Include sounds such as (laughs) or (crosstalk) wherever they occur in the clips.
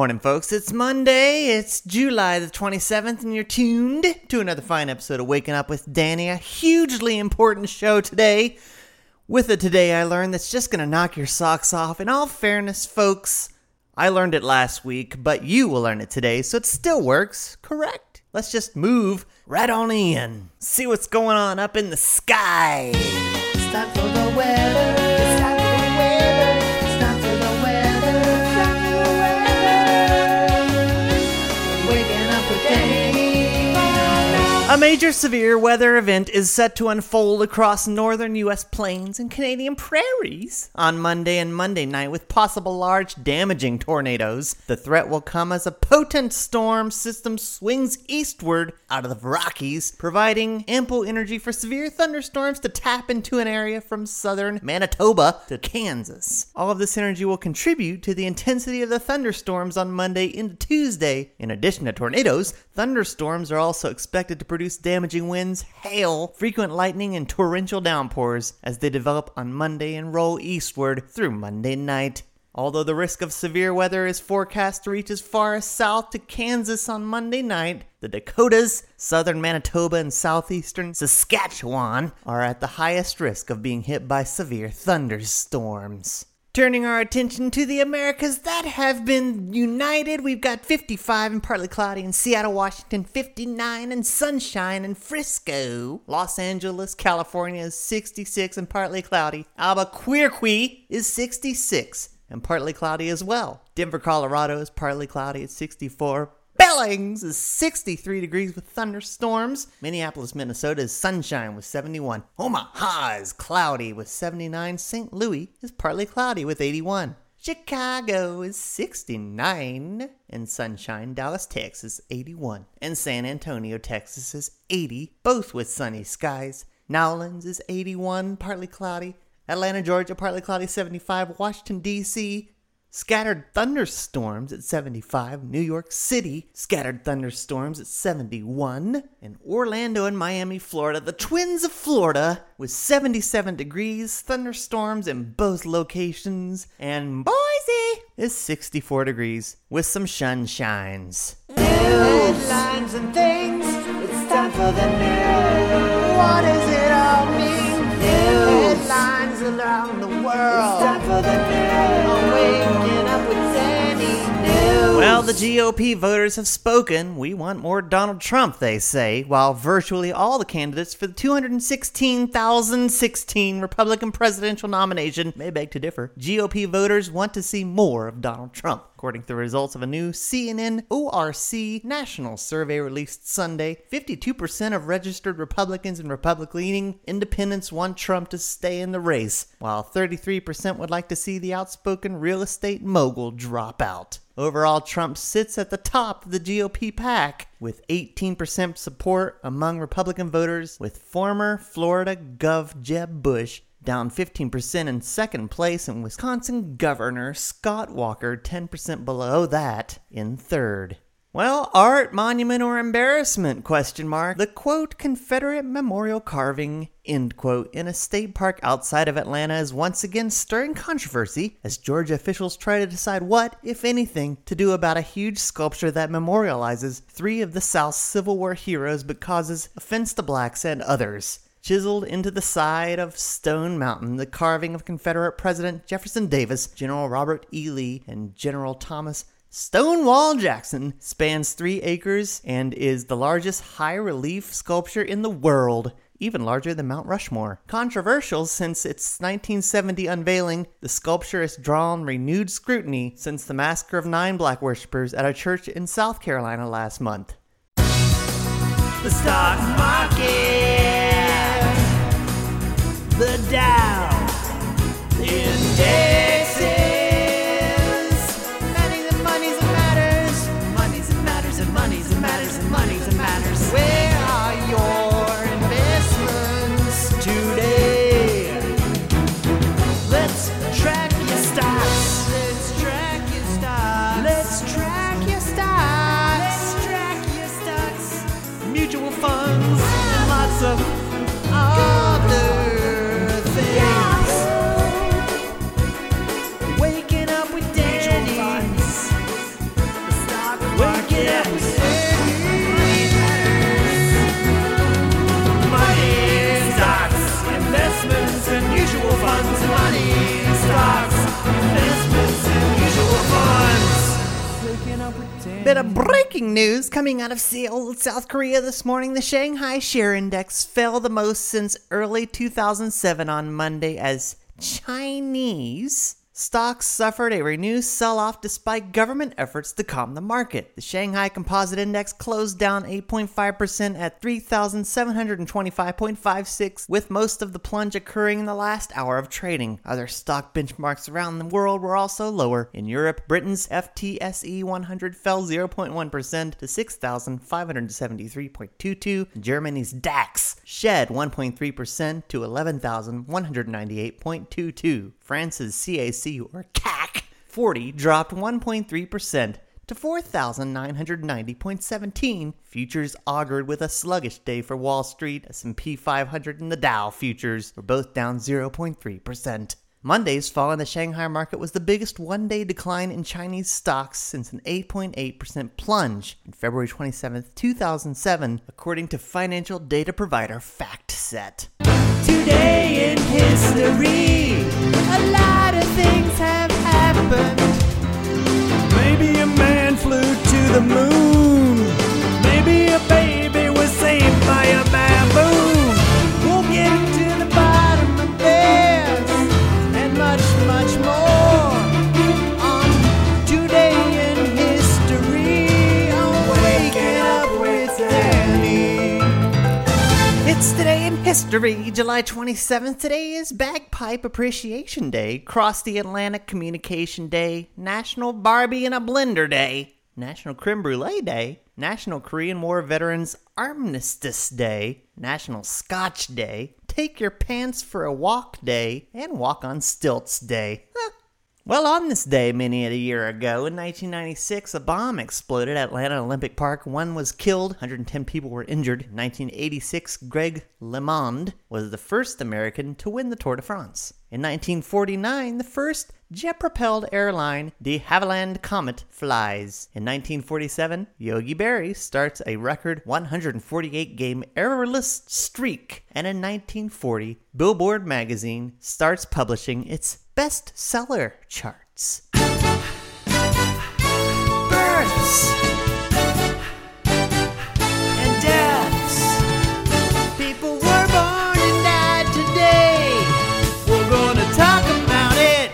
Morning, folks. It's Monday. It's July the 27th, and you're tuned to another fine episode of Waking Up with Danny. A hugely important show today. With a today, I learned that's just going to knock your socks off. In all fairness, folks, I learned it last week, but you will learn it today, so it still works. Correct. Let's just move right on in. See what's going on up in the sky. It's time for the weather. Major severe weather event is set to unfold across northern U.S. plains and Canadian prairies on Monday and Monday night with possible large damaging tornadoes. The threat will come as a potent storm system swings eastward out of the Rockies, providing ample energy for severe thunderstorms to tap into an area from southern Manitoba to Kansas. All of this energy will contribute to the intensity of the thunderstorms on Monday into Tuesday. In addition to tornadoes, thunderstorms are also expected to produce damaging winds, hail, frequent lightning, and torrential downpours as they develop on Monday and roll eastward through Monday night. Although the risk of severe weather is forecast to reach as far as south to Kansas on Monday night, the Dakotas, southern Manitoba, and southeastern Saskatchewan are at the highest risk of being hit by severe thunderstorms. Turning our attention to the Americas that have been united, we've got 55 and partly cloudy in Seattle, Washington, 59 and sunshine in Frisco. Los Angeles, California is 66 and partly cloudy. Albuquerque is 66 and partly cloudy as well. Denver, Colorado is partly cloudy at 64. Billings is 63 degrees with thunderstorms. Minneapolis, Minnesota is sunshine with 71. Omaha is cloudy with 79. St. Louis is partly cloudy with 81. Chicago is 69 and sunshine. Dallas, Texas 81. And San Antonio, Texas is 80, both with sunny skies. Nowlands is 81, partly cloudy. Atlanta, Georgia, partly cloudy 75. Washington, D.C., Scattered thunderstorms at 75. New York City, scattered thunderstorms at 71. And Orlando and Miami, Florida, the twins of Florida, with 77 degrees, thunderstorms in both locations. And Boise is 64 degrees with some sunshines. Headlines and things. It's time for the news. What does it all mean? News. Headlines around the world. It's time for the news. Waking the GOP voters have spoken. We want more Donald Trump, they say, while virtually all the candidates for the 216,016 Republican presidential nomination may beg to differ. GOP voters want to see more of Donald Trump. According to the results of a new CNN ORC national survey released Sunday, 52% of registered Republicans and Republican leaning independents want Trump to stay in the race, while 33% would like to see the outspoken real estate mogul drop out. Overall, Trump sits at the top of the GOP pack with 18% support among Republican voters, with former Florida Gov Jeb Bush down 15% in second place, and Wisconsin Governor Scott Walker 10% below that in third. Well, art, monument, or embarrassment? Question mark. The quote Confederate memorial carving end quote in a state park outside of Atlanta is once again stirring controversy as Georgia officials try to decide what, if anything, to do about a huge sculpture that memorializes three of the South's Civil War heroes but causes offense to blacks and others. Chiseled into the side of Stone Mountain, the carving of Confederate President Jefferson Davis, General Robert E. Lee, and General Thomas Stonewall Jackson spans three acres and is the largest high relief sculpture in the world, even larger than Mount Rushmore. Controversial since its 1970 unveiling, the sculpture has drawn renewed scrutiny since the massacre of nine black worshippers at a church in South Carolina last month. The stock market, the Dow indexes. Bit of breaking news coming out of Seoul, South Korea this morning. The Shanghai Share Index fell the most since early 2007 on Monday as Chinese Stocks suffered a renewed sell off despite government efforts to calm the market. The Shanghai Composite Index closed down 8.5% at 3,725.56, with most of the plunge occurring in the last hour of trading. Other stock benchmarks around the world were also lower. In Europe, Britain's FTSE 100 fell 0.1% to 6,573.22. Germany's DAX shed 1.3% to 11,198.22. France's CAC or CAC 40 dropped 1.3% to 4,990.17. Futures augured with a sluggish day for Wall Street. S&P 500 and the Dow futures were both down 0.3%. Monday's fall in the Shanghai market was the biggest one day decline in Chinese stocks since an 8.8% plunge on February 27, 2007, according to financial data provider FactSet. Today in history, a lot of things have happened. Maybe a man flew to the moon. Maybe a baby was saved by a baboon. History, July 27th. Today is Bagpipe Appreciation Day, Cross the Atlantic Communication Day, National Barbie in a Blender Day, National Creme Brulee Day, National Korean War Veterans Armistice Day, National Scotch Day, Take Your Pants for a Walk Day, and Walk on Stilts Day. Well, on this day, many a year ago, in 1996, a bomb exploded at Atlanta Olympic Park. One was killed, 110 people were injured. In 1986, Greg LeMond was the first American to win the Tour de France. In 1949, the first jet propelled airline, de Havilland Comet, flies. In 1947, Yogi Berra starts a record 148 game errorless streak. And in 1940, Billboard magazine starts publishing its bestseller charts. Births and deaths. People were born and died today. We're gonna talk about it.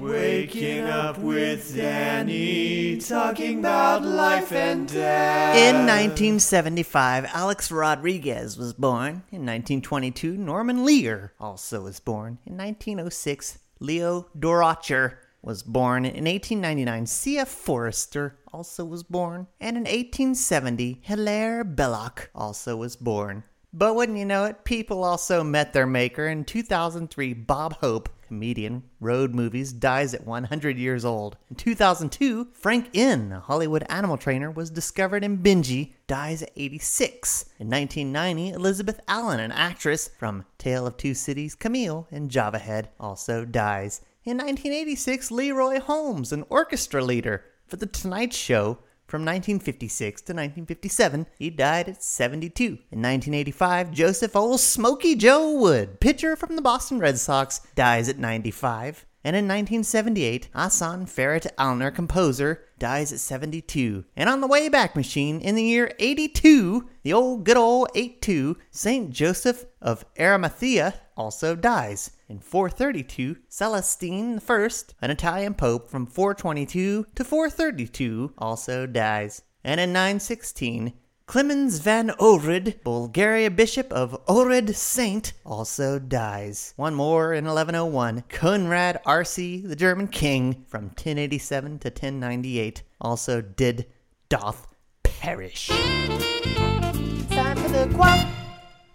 Waking up with Danny, talking about life and death. In 1975, Alex Rodriguez was born. In 1922, Norman Lear also was born. In 1906, Leo Durocher was born. In 1899, C.F. Forester also was born. And in 1870, Hilaire Belloc also was born. But wouldn't you know it, people also met their maker. In 2003, Bob Hope, comedian, road movies, dies at 100 years old. In 2002, Frank Inn, a Hollywood animal trainer, was discovered in Benji, dies at 86. In 1990, Elizabeth Allan, an actress from Tale of Two Cities, Camille, and Java Head, also dies. In 1986, Leroy Holmes, an orchestra leader for The Tonight Show, from 1956 to 1957, he died at 72. In 1985, Joseph Old Smoky Joe Wood, pitcher from the Boston Red Sox, dies at 95. And in 1978, Hasan Ferit Alnar, composer, dies at 72. And on the Wayback Machine, in the year 82, the old good old 82, St. Joseph of Arimathea also dies. In 432, Celestine I, an Italian pope from 422 to 432, also dies. And in 916, Clemens van Ohrid, Bulgaria Bishop of Ohrid Saint, also dies. One more in 1101, Conrad Arce, the German king, from 1087 to 1098, also did doth perish. Time for the.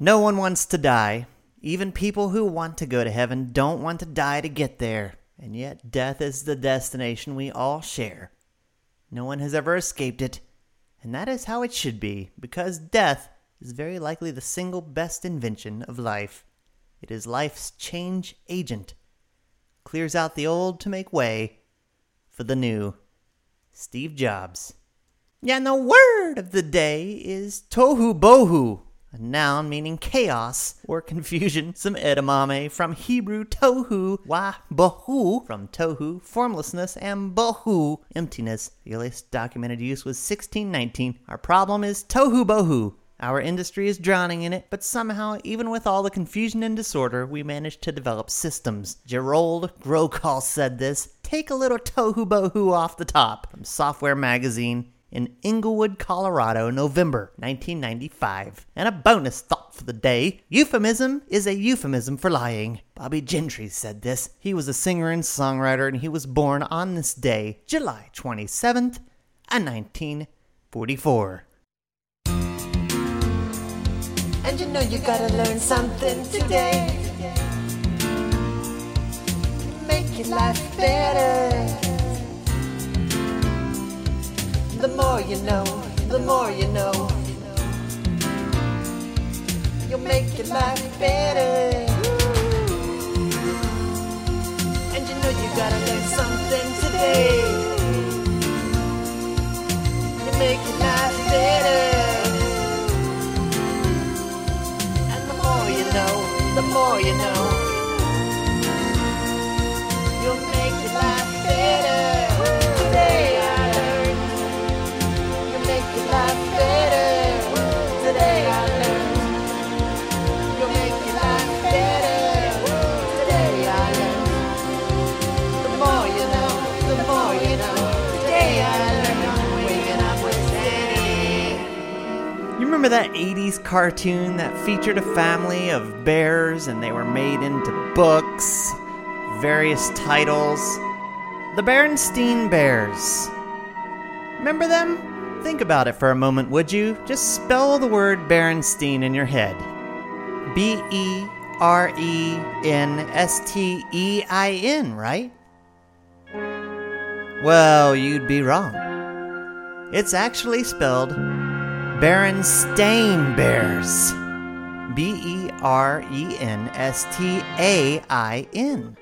No one wants to die. Even people who want to go to heaven don't want to die to get there. And yet, death is the destination we all share. No one has ever escaped it. And that is how it should be, because death is very likely the single best invention of life. It is life's change agent. Clears out the old to make way for the new. Steve Jobs. Yeah, and the word of the day is tohu bohu. A noun meaning chaos or confusion, (laughs) some edamame from Hebrew tohu, wa bohu from tohu, formlessness, and bohu, emptiness. The earliest documented use was 1619. Our problem is tohu bohu. Our industry is drowning in it, but somehow, even with all the confusion and disorder, we managed to develop systems. Gerald Grokall said this Take a little tohu bohu off the top. From Software Magazine in Inglewood, Colorado, November 1995. And a bonus thought for the day euphemism is a euphemism for lying. Bobbie Gentry said this. He was a singer and songwriter, and he was born on this day, July 27th, 1944. And you know you gotta learn something today. Make your life better. The more you know, the more you know. You'll make your life better. And you know you gotta learn something today. You make your life better. And the more you know, the more you know. Remember that 80s cartoon that featured a family of bears and they were made into books, various titles? The Berenstein Bears. Remember them? Think about it for a moment, would you? Just spell the word Berenstein in your head. B E R E N S T E I N, right? Well, you'd be wrong. It's actually spelled Berenstain Bears. B E R E N S T A I N.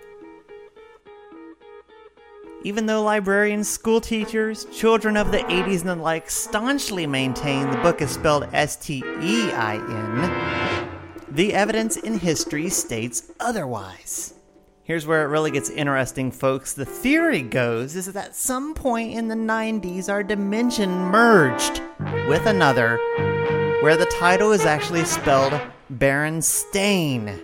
Even though librarians, school teachers, children of the 80s and the like staunchly maintain the book is spelled S T E I N, the evidence in history states otherwise. Here's where it really gets interesting, folks. The theory goes is that at some point in the 90s, our dimension merged with another, where the title is actually spelled Baron Berenstain.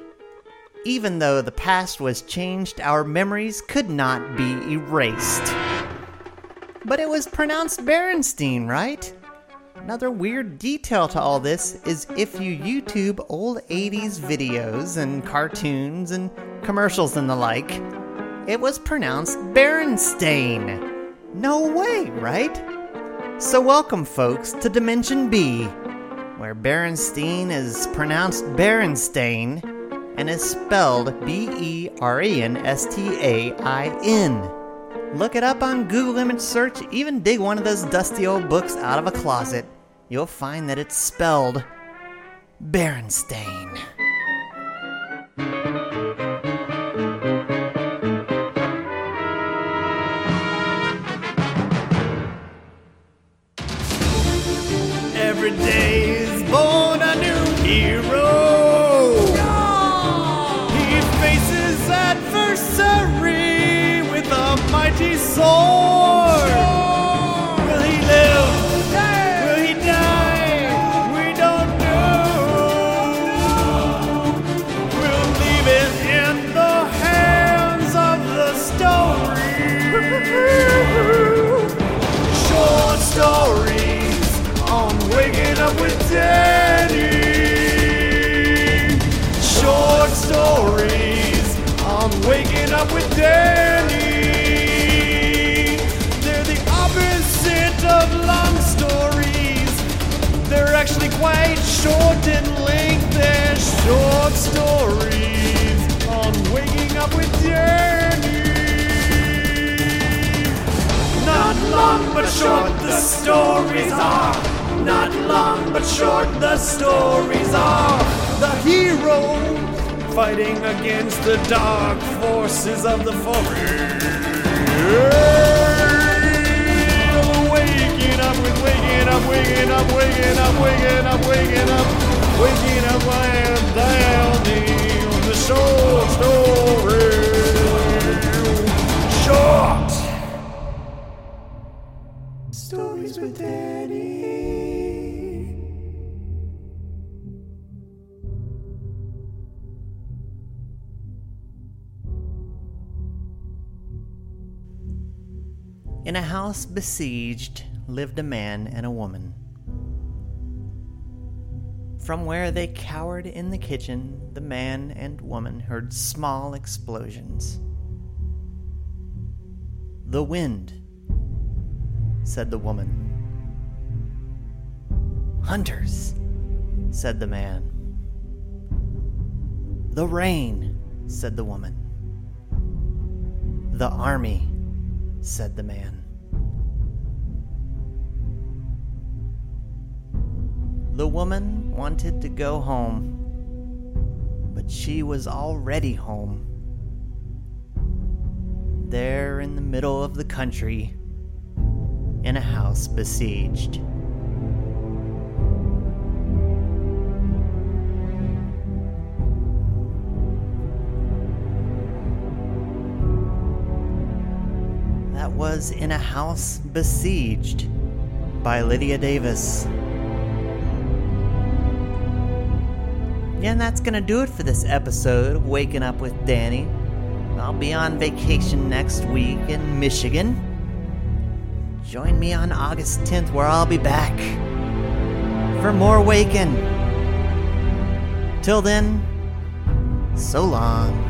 Even though the past was changed, our memories could not be erased. But it was pronounced Berenstein, right? Another weird detail to all this is if you YouTube old 80s videos and cartoons and commercials and the like, it was pronounced Berenstain. No way, right? So, welcome, folks, to Dimension B, where Berenstein is pronounced Berenstain and is spelled B E R E N S T A I N. Look it up on Google image search, even dig one of those dusty old books out of a closet. You'll find that it's spelled Berenstain. Every day is born a new hero. They're actually quite short in length. They're short stories on waking up with Danny. Not long but short the stories are. Not long but short the stories are. The hero fighting against the dark forces of the forest. Waking up with waking up, waking up, waking up, waking up, waking up. Waking up land down in the short story. Short stories with Danny. In a house besieged lived a man and a woman. From where they cowered in the kitchen, the man and woman heard small explosions. The wind, said the woman. Hunters, said the man. The rain, said the woman. The army, said the man. The woman wanted to go home, but she was already home. There in the middle of the country, in a house besieged. That was In a House Besieged by Lydia Davis. Yeah, and that's gonna do it for this episode of Waking Up with Danny. I'll be on vacation next week in Michigan. Join me on August 10th, where I'll be back for more Waking. Till then, so long.